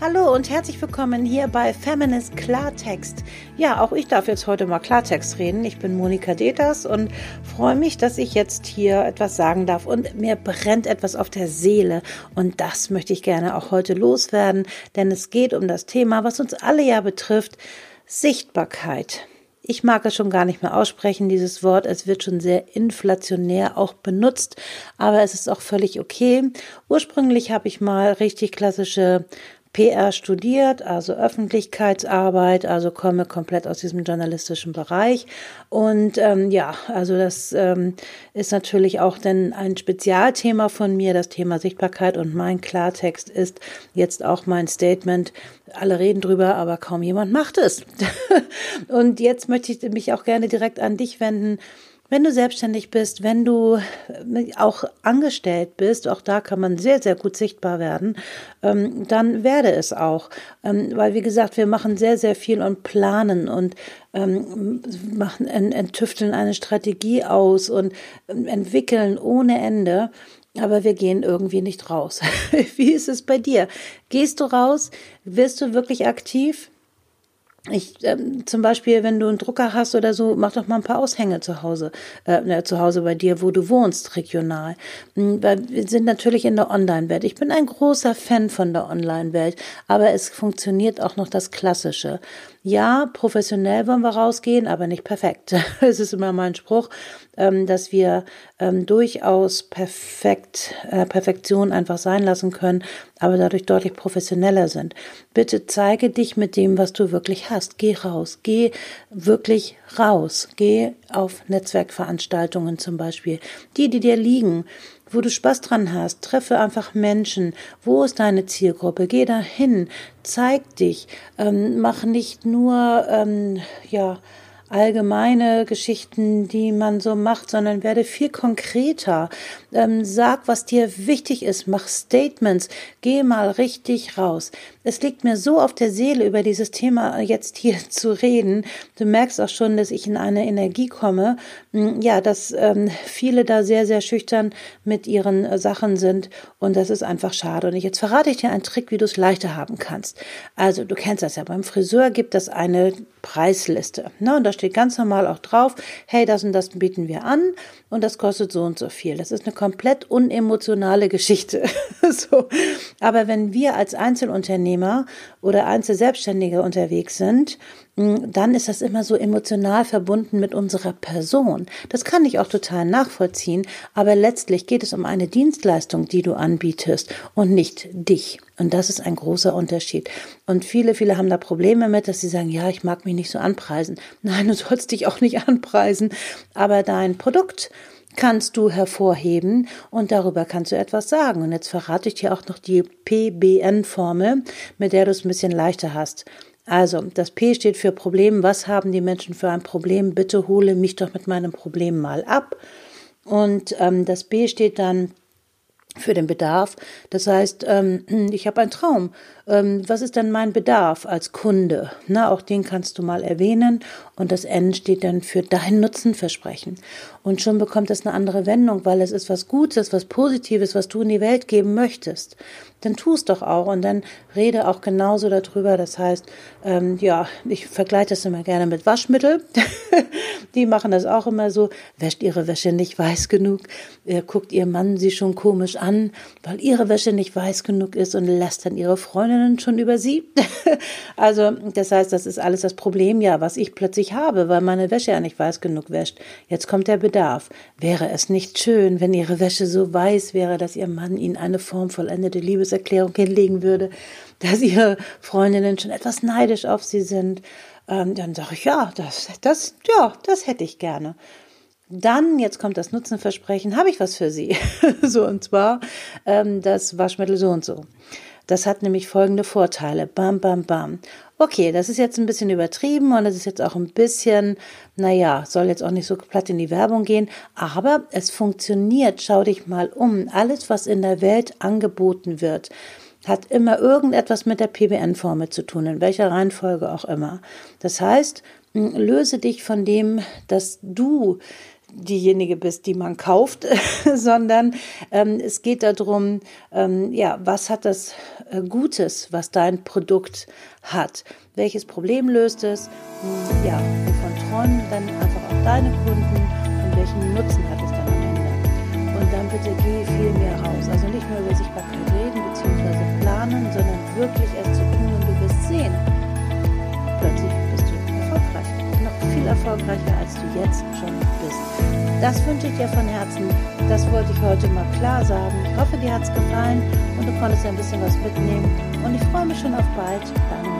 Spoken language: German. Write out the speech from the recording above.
Hallo und herzlich willkommen hier bei Feminist Klartext. Ja, auch ich darf jetzt heute mal Klartext reden. Ich bin Monika Deters und freue mich, dass ich jetzt hier etwas sagen darf und mir brennt etwas auf der Seele und das möchte ich gerne auch heute loswerden, denn es geht um das Thema, was uns alle ja betrifft, Sichtbarkeit. Ich mag es schon gar nicht mehr aussprechen, dieses Wort. Es wird schon sehr inflationär auch benutzt, aber es ist auch völlig okay. Ursprünglich habe ich mal richtig klassische PR studiert, also Öffentlichkeitsarbeit, also komme komplett aus diesem journalistischen Bereich. Und ähm, ja, also das ähm, ist natürlich auch dann ein Spezialthema von mir, das Thema Sichtbarkeit. Und mein Klartext ist jetzt auch mein Statement. Alle reden drüber, aber kaum jemand macht es. und jetzt möchte ich mich auch gerne direkt an dich wenden. Wenn du selbstständig bist, wenn du äh, auch angestellt bist, auch da kann man sehr, sehr gut sichtbar werden, ähm, dann werde es auch. Ähm, weil, wie gesagt, wir machen sehr, sehr viel und planen und ähm, machen, enttüfteln eine Strategie aus und entwickeln ohne Ende aber wir gehen irgendwie nicht raus. Wie ist es bei dir? Gehst du raus? Wirst du wirklich aktiv? Ich ähm, zum Beispiel, wenn du einen Drucker hast oder so, mach doch mal ein paar Aushänge zu Hause, äh, zu Hause bei dir, wo du wohnst, regional. Hm, weil wir sind natürlich in der Online-Welt. Ich bin ein großer Fan von der Online-Welt, aber es funktioniert auch noch das Klassische. Ja, professionell wollen wir rausgehen, aber nicht perfekt. Es ist immer mein Spruch, ähm, dass wir ähm, durchaus perfekt, äh, Perfektion einfach sein lassen können, aber dadurch deutlich professioneller sind. Bitte zeige dich mit dem, was du wirklich hast. Geh raus. Geh wirklich raus. Geh auf Netzwerkveranstaltungen zum Beispiel. Die, die dir liegen wo du Spaß dran hast. Treffe einfach Menschen. Wo ist deine Zielgruppe? Geh dahin, zeig dich. Ähm, mach nicht nur, ähm, ja, allgemeine Geschichten, die man so macht, sondern werde viel konkreter. Ähm, sag, was dir wichtig ist, mach Statements, geh mal richtig raus. Es liegt mir so auf der Seele, über dieses Thema jetzt hier zu reden. Du merkst auch schon, dass ich in eine Energie komme. Hm, ja, dass ähm, viele da sehr, sehr schüchtern mit ihren äh, Sachen sind und das ist einfach schade. Und jetzt verrate ich dir einen Trick, wie du es leichter haben kannst. Also, du kennst das ja, beim Friseur gibt es eine Preisliste. Ne? Und da steht ganz normal auch drauf, hey, das und das bieten wir an und das kostet so und so viel. Das ist eine komplett unemotionale Geschichte. so. Aber wenn wir als Einzelunternehmer oder Einzelselbstständige unterwegs sind, hm, dann ist das immer so emotional verbunden mit unserer Person. Das kann ich auch total nachvollziehen, aber letztlich geht es um eine Dienstleistung, die du anbietest und nicht dich. Und das ist ein großer Unterschied. Und viele, viele haben da Probleme mit, dass sie sagen, ja, ich mag mich nicht so anpreisen. Nein, du sollst dich auch nicht anpreisen, aber dein Produkt, kannst du hervorheben und darüber kannst du etwas sagen. Und jetzt verrate ich dir auch noch die PBN-Formel, mit der du es ein bisschen leichter hast. Also, das P steht für Problem. Was haben die Menschen für ein Problem? Bitte hole mich doch mit meinem Problem mal ab. Und ähm, das B steht dann für den Bedarf. Das heißt, ähm, ich habe einen Traum. Ähm, was ist denn mein Bedarf als Kunde? Na, auch den kannst du mal erwähnen. Und das N steht dann für dein Nutzenversprechen. Und schon bekommt es eine andere Wendung, weil es ist was Gutes, was Positives, was du in die Welt geben möchtest dann tu es doch auch und dann rede auch genauso darüber. Das heißt, ähm, ja, ich vergleiche das immer gerne mit Waschmittel. die machen das auch immer so, wäscht ihre Wäsche nicht weiß genug, äh, guckt ihr Mann sie schon komisch an, weil ihre Wäsche nicht weiß genug ist und lässt dann ihre Freundinnen schon über sie. also, das heißt, das ist alles das Problem, ja, was ich plötzlich habe, weil meine Wäsche ja nicht weiß genug wäscht. Jetzt kommt der Bedarf. Wäre es nicht schön, wenn ihre Wäsche so weiß wäre, dass ihr Mann ihnen eine Form vollendete Liebes Liebeserklärung hinlegen würde, dass ihre Freundinnen schon etwas neidisch auf sie sind, ähm, dann sage ich, ja, das, das, ja, das hätte ich gerne. Dann, jetzt kommt das Nutzenversprechen, habe ich was für Sie. so, und zwar ähm, das Waschmittel so und so. Das hat nämlich folgende Vorteile. Bam, bam, bam. Okay, das ist jetzt ein bisschen übertrieben und es ist jetzt auch ein bisschen, naja, soll jetzt auch nicht so platt in die Werbung gehen, aber es funktioniert. Schau dich mal um. Alles, was in der Welt angeboten wird, hat immer irgendetwas mit der PBN-Formel zu tun, in welcher Reihenfolge auch immer. Das heißt, löse dich von dem, dass du diejenige bist, die man kauft, sondern ähm, es geht darum, ähm, ja, was hat das äh, Gutes, was dein Produkt hat? Welches Problem löst es? Hm, ja, wovon träumen dann einfach auch deine Kunden und welchen Nutzen hat es dann am Ende? Und dann bitte geh viel mehr raus. Also nicht nur über Sichtbarkeit reden bzw. planen, sondern wirklich erst zu erfolgreicher, als du jetzt schon bist. Das wünsche ich dir von Herzen. Das wollte ich heute mal klar sagen. Ich hoffe, dir hat es gefallen und du konntest ein bisschen was mitnehmen. Und ich freue mich schon auf bald. Deine